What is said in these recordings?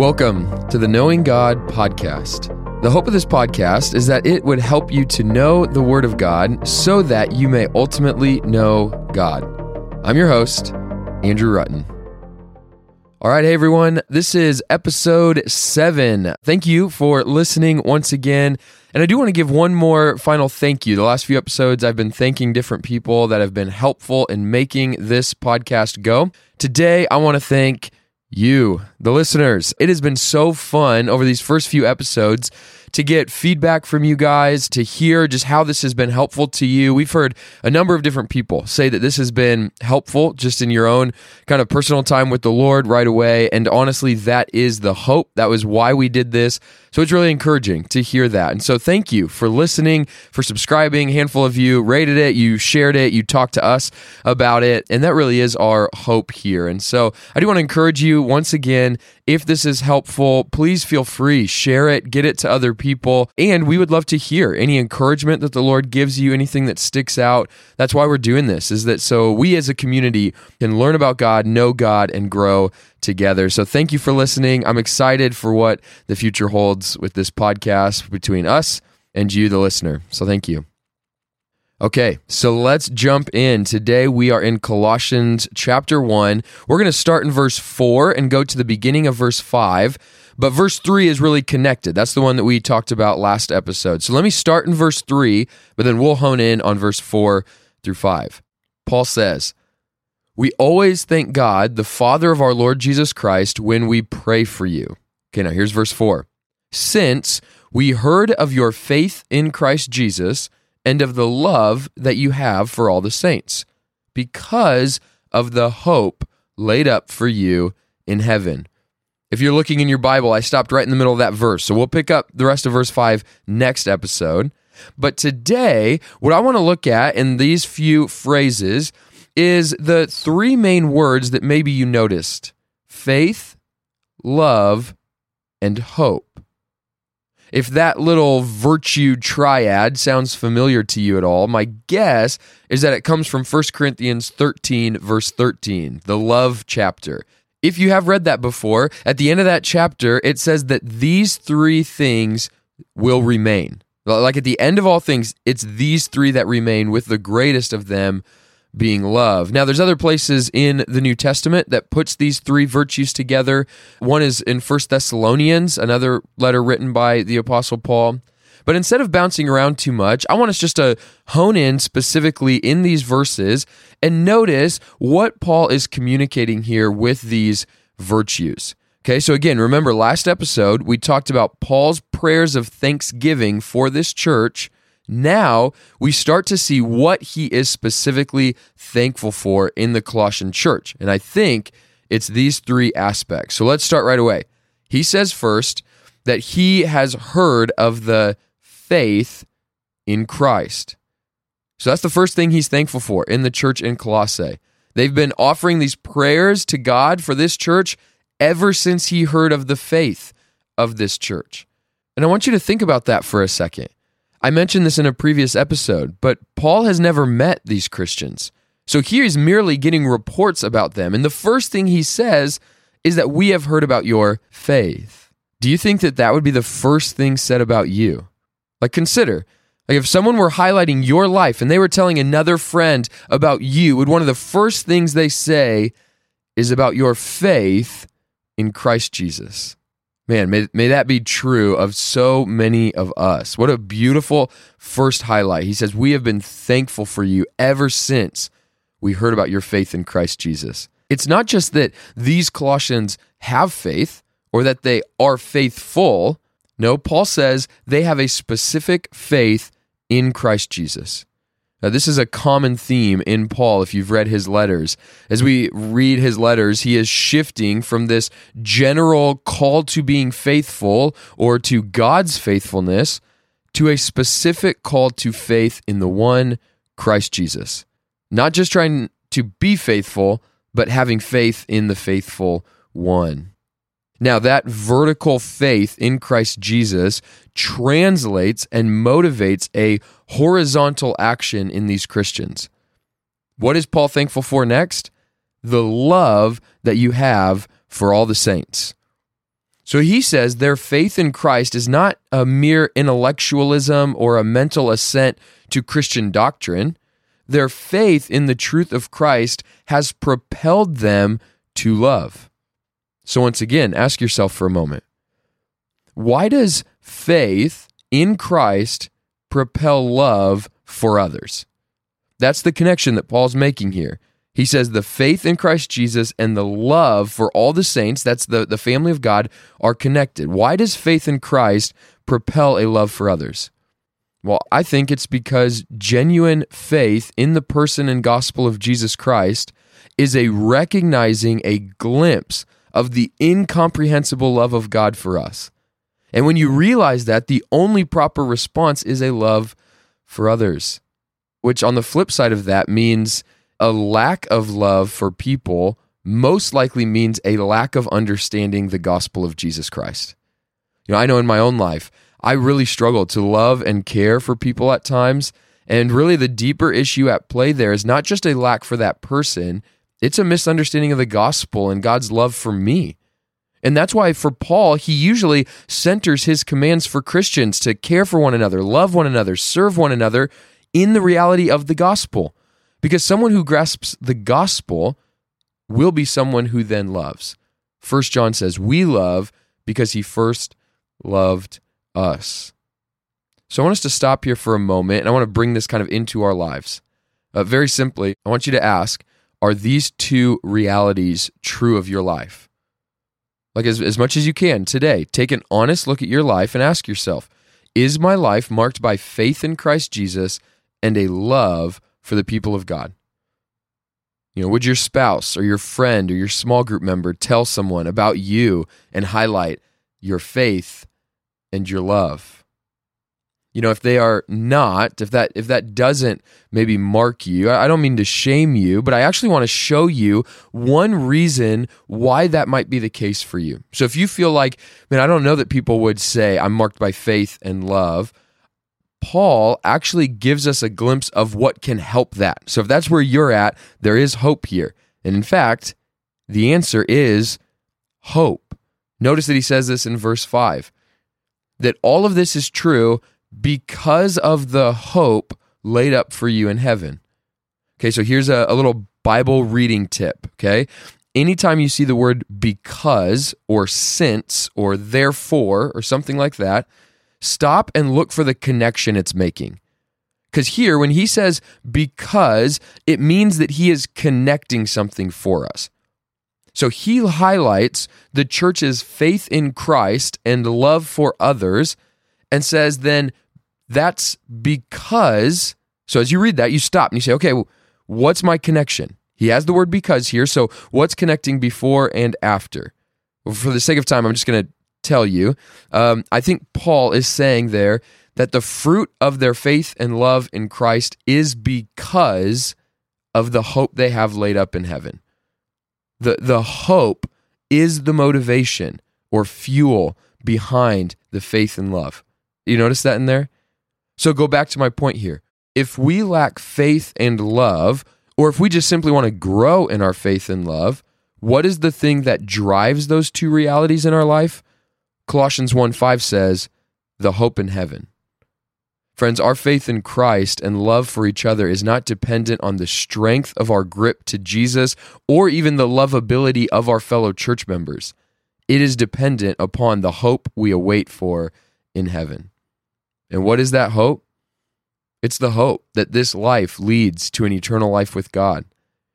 Welcome to the Knowing God podcast. The hope of this podcast is that it would help you to know the Word of God so that you may ultimately know God. I'm your host, Andrew Rutten. All right, hey everyone, this is episode seven. Thank you for listening once again. And I do want to give one more final thank you. The last few episodes, I've been thanking different people that have been helpful in making this podcast go. Today, I want to thank you, the listeners. It has been so fun over these first few episodes to get feedback from you guys, to hear just how this has been helpful to you. We've heard a number of different people say that this has been helpful just in your own kind of personal time with the Lord right away. And honestly, that is the hope. That was why we did this. So it's really encouraging to hear that. And so thank you for listening, for subscribing. Handful of you rated it, you shared it, you talked to us about it. And that really is our hope here. And so I do want to encourage you once again if this is helpful, please feel free, share it, get it to other people. And we would love to hear any encouragement that the Lord gives you, anything that sticks out. That's why we're doing this, is that so we as a community can learn about God, know God, and grow together. So thank you for listening. I'm excited for what the future holds with this podcast between us and you, the listener. So thank you. Okay, so let's jump in. Today we are in Colossians chapter 1. We're going to start in verse 4 and go to the beginning of verse 5. But verse 3 is really connected. That's the one that we talked about last episode. So let me start in verse 3, but then we'll hone in on verse 4 through 5. Paul says, We always thank God, the Father of our Lord Jesus Christ, when we pray for you. Okay, now here's verse 4. Since we heard of your faith in Christ Jesus, and of the love that you have for all the saints, because of the hope laid up for you in heaven. If you're looking in your Bible, I stopped right in the middle of that verse. So we'll pick up the rest of verse 5 next episode. But today, what I want to look at in these few phrases is the three main words that maybe you noticed faith, love, and hope. If that little virtue triad sounds familiar to you at all, my guess is that it comes from 1 Corinthians 13, verse 13, the love chapter. If you have read that before, at the end of that chapter, it says that these three things will remain. Like at the end of all things, it's these three that remain, with the greatest of them being love. Now, there's other places in the New Testament that puts these three virtues together. One is in First Thessalonians, another letter written by the Apostle Paul. But instead of bouncing around too much, I want us just to hone in specifically in these verses and notice what Paul is communicating here with these virtues. Okay, so again, remember last episode, we talked about Paul's prayers of thanksgiving for this church now we start to see what he is specifically thankful for in the Colossian church. And I think it's these three aspects. So let's start right away. He says first that he has heard of the faith in Christ. So that's the first thing he's thankful for in the church in Colossae. They've been offering these prayers to God for this church ever since he heard of the faith of this church. And I want you to think about that for a second. I mentioned this in a previous episode, but Paul has never met these Christians. So here he's merely getting reports about them. And the first thing he says is that we have heard about your faith. Do you think that that would be the first thing said about you? Like, consider, like if someone were highlighting your life and they were telling another friend about you, would one of the first things they say is about your faith in Christ Jesus? Man, may, may that be true of so many of us. What a beautiful first highlight. He says, We have been thankful for you ever since we heard about your faith in Christ Jesus. It's not just that these Colossians have faith or that they are faithful. No, Paul says they have a specific faith in Christ Jesus. Now, this is a common theme in Paul if you've read his letters. As we read his letters, he is shifting from this general call to being faithful or to God's faithfulness to a specific call to faith in the one Christ Jesus. Not just trying to be faithful, but having faith in the faithful one. Now, that vertical faith in Christ Jesus translates and motivates a horizontal action in these Christians. What is Paul thankful for next? The love that you have for all the saints. So he says their faith in Christ is not a mere intellectualism or a mental assent to Christian doctrine. Their faith in the truth of Christ has propelled them to love. So, once again, ask yourself for a moment why does faith in Christ propel love for others? That's the connection that Paul's making here. He says the faith in Christ Jesus and the love for all the saints, that's the, the family of God, are connected. Why does faith in Christ propel a love for others? Well, I think it's because genuine faith in the person and gospel of Jesus Christ is a recognizing a glimpse of the incomprehensible love of God for us. And when you realize that, the only proper response is a love for others, which on the flip side of that means a lack of love for people most likely means a lack of understanding the gospel of Jesus Christ. You know, I know in my own life, I really struggle to love and care for people at times. And really, the deeper issue at play there is not just a lack for that person, it's a misunderstanding of the gospel and God's love for me. And that's why for Paul, he usually centers his commands for Christians to care for one another, love one another, serve one another in the reality of the gospel. Because someone who grasps the gospel will be someone who then loves. First John says, "We love because he first loved us." So I want us to stop here for a moment and I want to bring this kind of into our lives. Uh, very simply, I want you to ask, are these two realities true of your life? Like as, as much as you can today, take an honest look at your life and ask yourself, is my life marked by faith in Christ Jesus and a love for the people of God? You know, would your spouse or your friend or your small group member tell someone about you and highlight your faith and your love? You know if they are not if that if that doesn't maybe mark you i don't mean to shame you but i actually want to show you one reason why that might be the case for you. So if you feel like man i don't know that people would say i'm marked by faith and love paul actually gives us a glimpse of what can help that. So if that's where you're at there is hope here. And in fact the answer is hope. Notice that he says this in verse 5 that all of this is true because of the hope laid up for you in heaven. Okay, so here's a, a little Bible reading tip. Okay, anytime you see the word because or since or therefore or something like that, stop and look for the connection it's making. Because here, when he says because, it means that he is connecting something for us. So he highlights the church's faith in Christ and love for others and says then that's because, so as you read that, you stop and you say, okay, what's my connection? He has the word because here. So what's connecting before and after? For the sake of time, I'm just going to tell you. Um, I think Paul is saying there that the fruit of their faith and love in Christ is because of the hope they have laid up in heaven. The, the hope is the motivation or fuel behind the faith and love. You notice that in there? So go back to my point here. If we lack faith and love, or if we just simply want to grow in our faith and love, what is the thing that drives those two realities in our life? Colossians 1 5 says, the hope in heaven. Friends, our faith in Christ and love for each other is not dependent on the strength of our grip to Jesus or even the lovability of our fellow church members. It is dependent upon the hope we await for in heaven. And what is that hope? It's the hope that this life leads to an eternal life with God.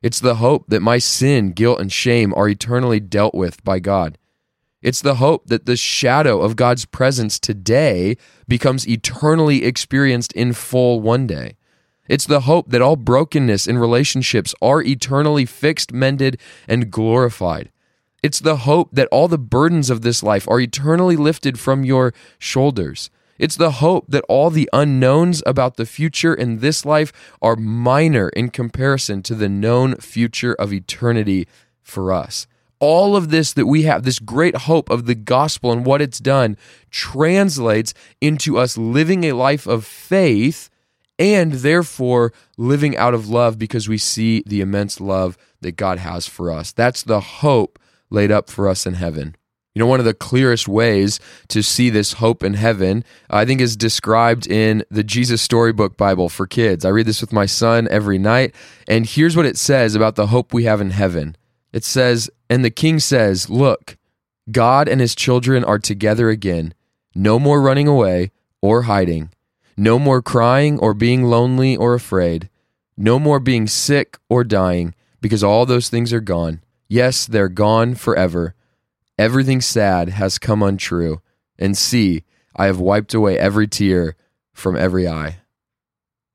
It's the hope that my sin, guilt, and shame are eternally dealt with by God. It's the hope that the shadow of God's presence today becomes eternally experienced in full one day. It's the hope that all brokenness in relationships are eternally fixed, mended, and glorified. It's the hope that all the burdens of this life are eternally lifted from your shoulders. It's the hope that all the unknowns about the future in this life are minor in comparison to the known future of eternity for us. All of this that we have, this great hope of the gospel and what it's done, translates into us living a life of faith and therefore living out of love because we see the immense love that God has for us. That's the hope laid up for us in heaven. You know, one of the clearest ways to see this hope in heaven, I think, is described in the Jesus Storybook Bible for kids. I read this with my son every night, and here's what it says about the hope we have in heaven. It says, And the king says, Look, God and his children are together again. No more running away or hiding. No more crying or being lonely or afraid. No more being sick or dying, because all those things are gone. Yes, they're gone forever. Everything sad has come untrue. And see, I have wiped away every tear from every eye.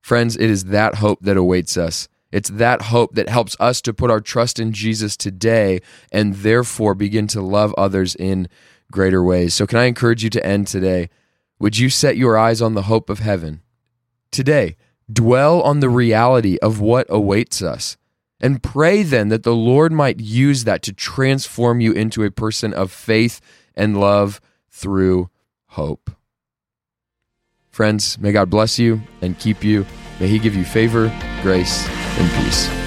Friends, it is that hope that awaits us. It's that hope that helps us to put our trust in Jesus today and therefore begin to love others in greater ways. So, can I encourage you to end today? Would you set your eyes on the hope of heaven? Today, dwell on the reality of what awaits us. And pray then that the Lord might use that to transform you into a person of faith and love through hope. Friends, may God bless you and keep you. May He give you favor, grace, and peace.